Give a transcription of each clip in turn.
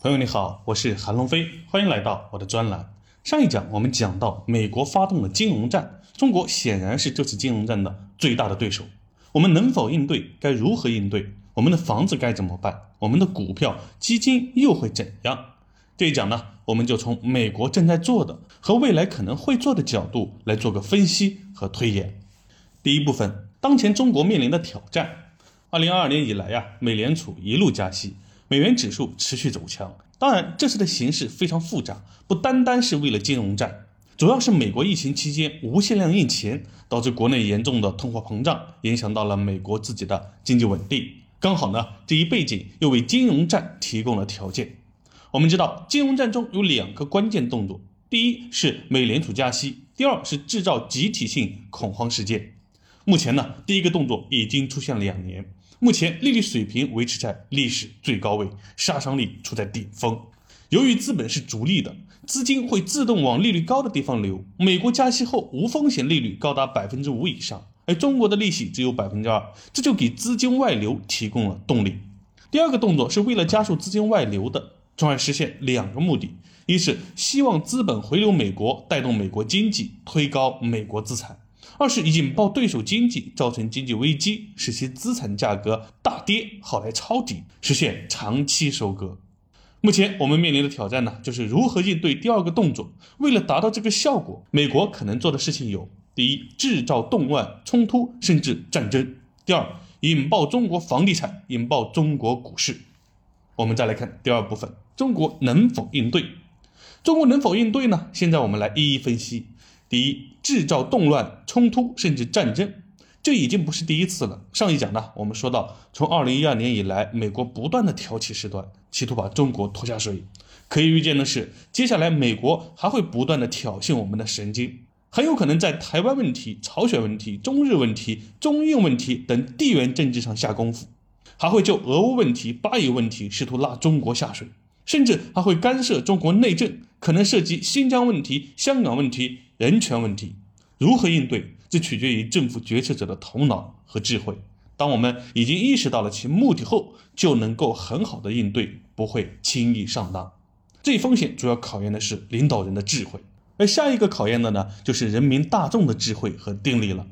朋友你好，我是韩龙飞，欢迎来到我的专栏。上一讲我们讲到，美国发动了金融战，中国显然是这次金融战的最大的对手。我们能否应对？该如何应对？我们的房子该怎么办？我们的股票、基金又会怎样？这一讲呢，我们就从美国正在做的和未来可能会做的角度来做个分析和推演。第一部分，当前中国面临的挑战。二零二二年以来呀，美联储一路加息。美元指数持续走强，当然这次的形势非常复杂，不单单是为了金融战，主要是美国疫情期间无限量印钱，导致国内严重的通货膨胀，影响到了美国自己的经济稳定。刚好呢，这一背景又为金融战提供了条件。我们知道，金融战中有两个关键动作，第一是美联储加息，第二是制造集体性恐慌事件。目前呢，第一个动作已经出现了两年。目前利率水平维持在历史最高位，杀伤力处在顶峰。由于资本是逐利的，资金会自动往利率高的地方流。美国加息后，无风险利率高达百分之五以上，而中国的利息只有百分之二，这就给资金外流提供了动力。第二个动作是为了加速资金外流的，从而实现两个目的：一是希望资本回流美国，带动美国经济，推高美国资产。二是引爆对手经济，造成经济危机，使其资产价格大跌，好来抄底，实现长期收割。目前我们面临的挑战呢，就是如何应对第二个动作。为了达到这个效果，美国可能做的事情有：第一，制造动乱、冲突，甚至战争；第二，引爆中国房地产，引爆中国股市。我们再来看第二部分，中国能否应对？中国能否应对呢？现在我们来一一分析。第一，制造动乱、冲突，甚至战争，这已经不是第一次了。上一讲呢，我们说到，从二零一二年以来，美国不断的挑起事端，企图把中国拖下水。可以预见的是，接下来美国还会不断的挑衅我们的神经，很有可能在台湾问题、朝鲜问题、中日问题、中印问题等地缘政治上下功夫，还会就俄乌问题、巴以问题试图拉中国下水，甚至还会干涉中国内政，可能涉及新疆问题、香港问题。人权问题如何应对，这取决于政府决策者的头脑和智慧。当我们已经意识到了其目的后，就能够很好的应对，不会轻易上当。这一风险主要考验的是领导人的智慧，而下一个考验的呢，就是人民大众的智慧和定力了。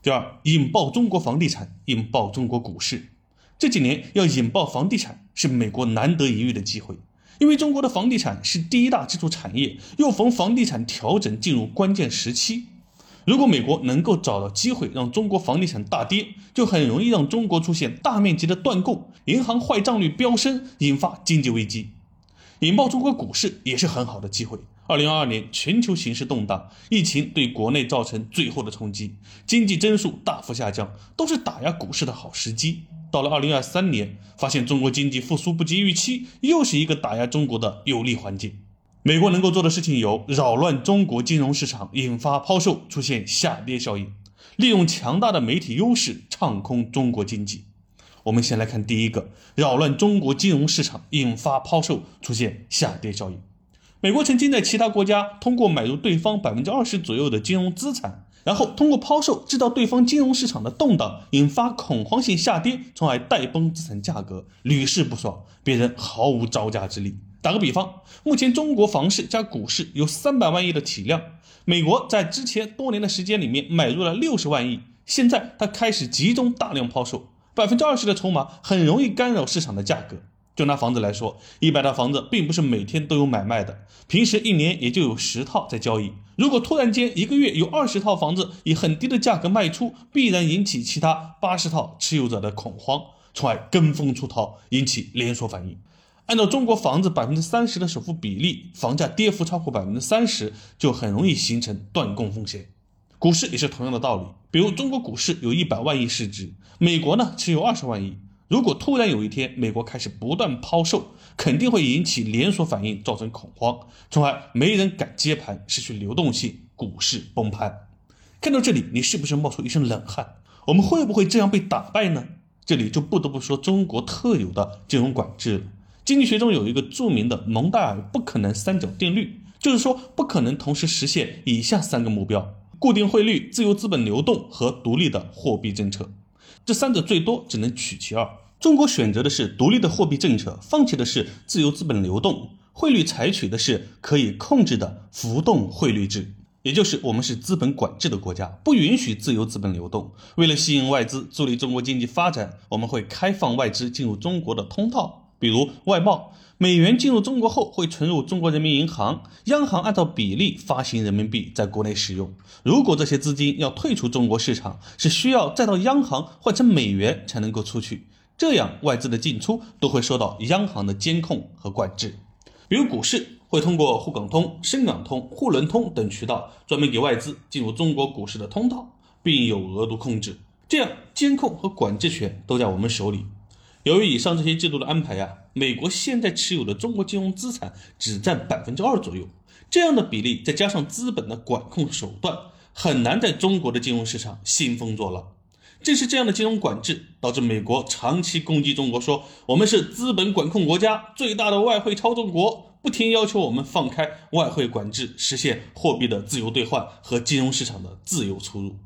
第二，引爆中国房地产，引爆中国股市。这几年要引爆房地产，是美国难得一遇的机会。因为中国的房地产是第一大支柱产业，又逢房地产调整进入关键时期，如果美国能够找到机会让中国房地产大跌，就很容易让中国出现大面积的断供，银行坏账率飙升，引发经济危机，引爆中国股市也是很好的机会。二零二二年全球形势动荡，疫情对国内造成最后的冲击，经济增速大幅下降，都是打压股市的好时机。到了二零二三年，发现中国经济复苏不及预期，又是一个打压中国的有利环境。美国能够做的事情有：扰乱中国金融市场，引发抛售，出现下跌效应；利用强大的媒体优势，唱空中国经济。我们先来看第一个：扰乱中国金融市场，引发抛售，出现下跌效应。美国曾经在其他国家通过买入对方百分之二十左右的金融资产，然后通过抛售制造对方金融市场的动荡，引发恐慌性下跌，从而带崩资产价格，屡试不爽，别人毫无招架之力。打个比方，目前中国房市加股市有三百万亿的体量，美国在之前多年的时间里面买入了六十万亿，现在它开始集中大量抛售，百分之二十的筹码很容易干扰市场的价格。就拿房子来说，一百套房子并不是每天都有买卖的，平时一年也就有十套在交易。如果突然间一个月有二十套房子以很低的价格卖出，必然引起其他八十套持有者的恐慌，从而跟风出逃，引起连锁反应。按照中国房子百分之三十的首付比例，房价跌幅超过百分之三十，就很容易形成断供风险。股市也是同样的道理，比如中国股市有一百万亿市值，美国呢持有二十万亿。如果突然有一天美国开始不断抛售，肯定会引起连锁反应，造成恐慌，从而没人敢接盘，失去流动性，股市崩盘。看到这里，你是不是冒出一身冷汗？我们会不会这样被打败呢？这里就不得不说中国特有的金融管制了。经济学中有一个著名的蒙代尔不可能三角定律，就是说不可能同时实现以下三个目标：固定汇率、自由资本流动和独立的货币政策。这三者最多只能取其二，中国选择的是独立的货币政策，放弃的是自由资本流动，汇率采取的是可以控制的浮动汇率制。也就是我们是资本管制的国家，不允许自由资本流动。为了吸引外资，助力中国经济发展，我们会开放外资进入中国的通道，比如外贸。美元进入中国后会存入中国人民银行，央行按照比例发行人民币在国内使用。如果这些资金要退出中国市场，是需要再到央行换成美元才能够出去，这样外资的进出都会受到央行的监控和管制。比如股市。会通过沪港通、深港通、沪伦通等渠道，专门给外资进入中国股市的通道，并有额度控制，这样监控和管制权都在我们手里。由于以上这些制度的安排啊，美国现在持有的中国金融资产只占百分之二左右，这样的比例再加上资本的管控手段，很难在中国的金融市场兴风作浪。正是这样的金融管制，导致美国长期攻击中国，说我们是资本管控国家，最大的外汇操纵国。不停要求我们放开外汇管制，实现货币的自由兑换和金融市场的自由出入。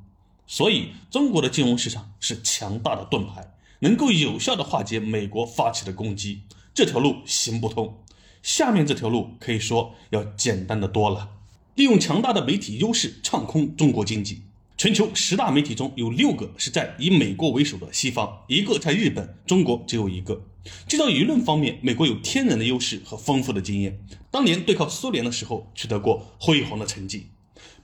所以，中国的金融市场是强大的盾牌，能够有效的化解美国发起的攻击。这条路行不通，下面这条路可以说要简单的多了。利用强大的媒体优势唱空中国经济。全球十大媒体中有六个是在以美国为首的西方，一个在日本，中国只有一个。制造舆论方面，美国有天然的优势和丰富的经验，当年对抗苏联的时候取得过辉煌的成绩。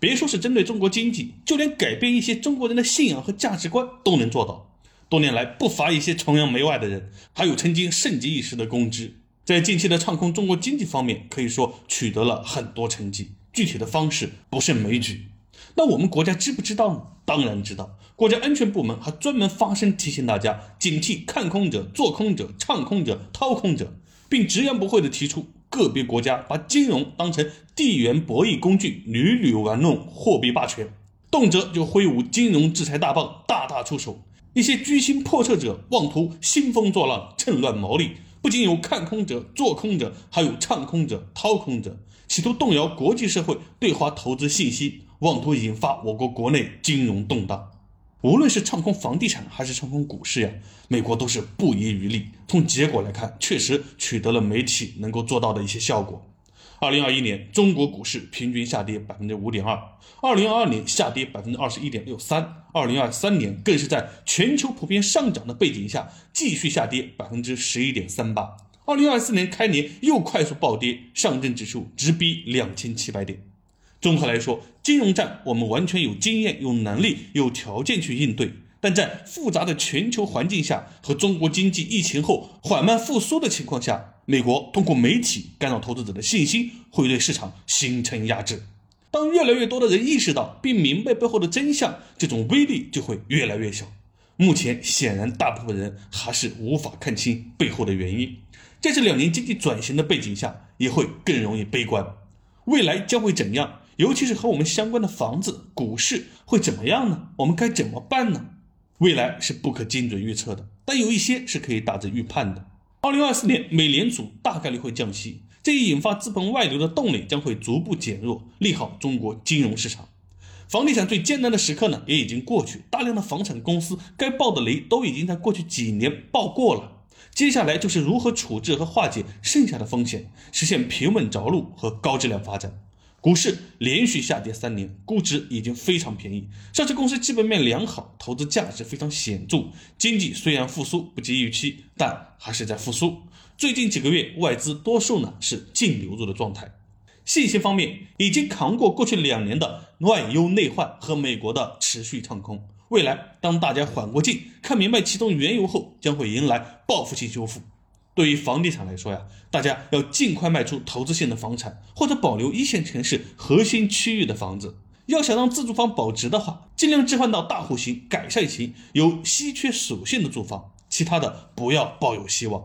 别说是针对中国经济，就连改变一些中国人的信仰和价值观都能做到。多年来不乏一些崇洋媚外的人，还有曾经盛极一时的公知，在近期的唱空中国经济方面，可以说取得了很多成绩。具体的方式不胜枚举。那我们国家知不知道呢？当然知道。国家安全部门还专门发声提醒大家，警惕看空者、做空者、唱空者、掏空者，并直言不讳地提出，个别国家把金融当成地缘博弈工具，屡屡玩弄货币霸权，动辄就挥舞金融制裁大棒，大打出手。一些居心叵测者妄图兴风作浪，趁乱牟利，不仅有看空者、做空者，还有唱空者、掏空者，企图动摇国际社会对华投资信心。妄图引发我国国内金融动荡，无论是唱空房地产还是唱空股市呀，美国都是不遗余力。从结果来看，确实取得了媒体能够做到的一些效果。二零二一年，中国股市平均下跌百分之五点二；二零二二年下跌百分之二十一点六三；二零二三年更是在全球普遍上涨的背景下继续下跌百分之十一点三八；二零二四年开年又快速暴跌，上证指数直逼两千七百点。综合来说，金融战我们完全有经验、有能力、有条件去应对，但在复杂的全球环境下和中国经济疫情后缓慢复苏的情况下，美国通过媒体干扰投资者的信心，会对市场形成压制。当越来越多的人意识到并明白背后的真相，这种威力就会越来越小。目前显然，大部分人还是无法看清背后的原因，在这两年经济转型的背景下，也会更容易悲观。未来将会怎样？尤其是和我们相关的房子、股市会怎么样呢？我们该怎么办呢？未来是不可精准预测的，但有一些是可以大致预判的。二零二四年，美联储大概率会降息，这一引发资本外流的动力将会逐步减弱，利好中国金融市场。房地产最艰难的时刻呢，也已经过去，大量的房产公司该爆的雷都已经在过去几年爆过了。接下来就是如何处置和化解剩下的风险，实现平稳着陆和高质量发展。股市连续下跌三年，估值已经非常便宜，上市公司基本面良好，投资价值非常显著。经济虽然复苏不及预期，但还是在复苏。最近几个月，外资多数呢是净流入的状态。信息方面，已经扛过过去两年的外忧内患和美国的持续唱空。未来当大家缓过劲，看明白其中缘由后，将会迎来报复性修复。对于房地产来说呀，大家要尽快卖出投资性的房产，或者保留一线城市核心区域的房子。要想让自住房保值的话，尽量置换到大户型、改善型、有稀缺属性的住房，其他的不要抱有希望。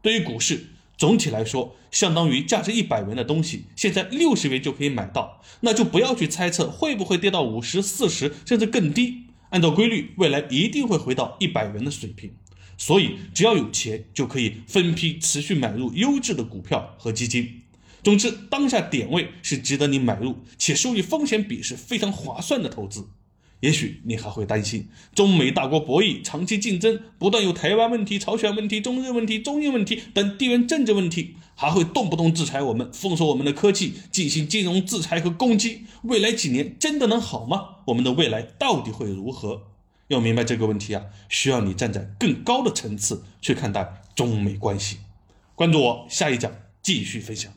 对于股市，总体来说，相当于价值一百元的东西，现在六十元就可以买到，那就不要去猜测会不会跌到五十、四十，甚至更低。按照规律，未来一定会回到一百元的水平。所以，只要有钱，就可以分批持续买入优质的股票和基金。总之，当下点位是值得你买入且收益风险比是非常划算的投资。也许你还会担心，中美大国博弈、长期竞争，不断有台湾问题、朝鲜问题、中日问题、中印问题等地缘政治问题，还会动不动制裁我们、封锁我们的科技、进行金融制裁和攻击。未来几年真的能好吗？我们的未来到底会如何？要明白这个问题啊，需要你站在更高的层次去看待中美关系。关注我，下一讲继续分享。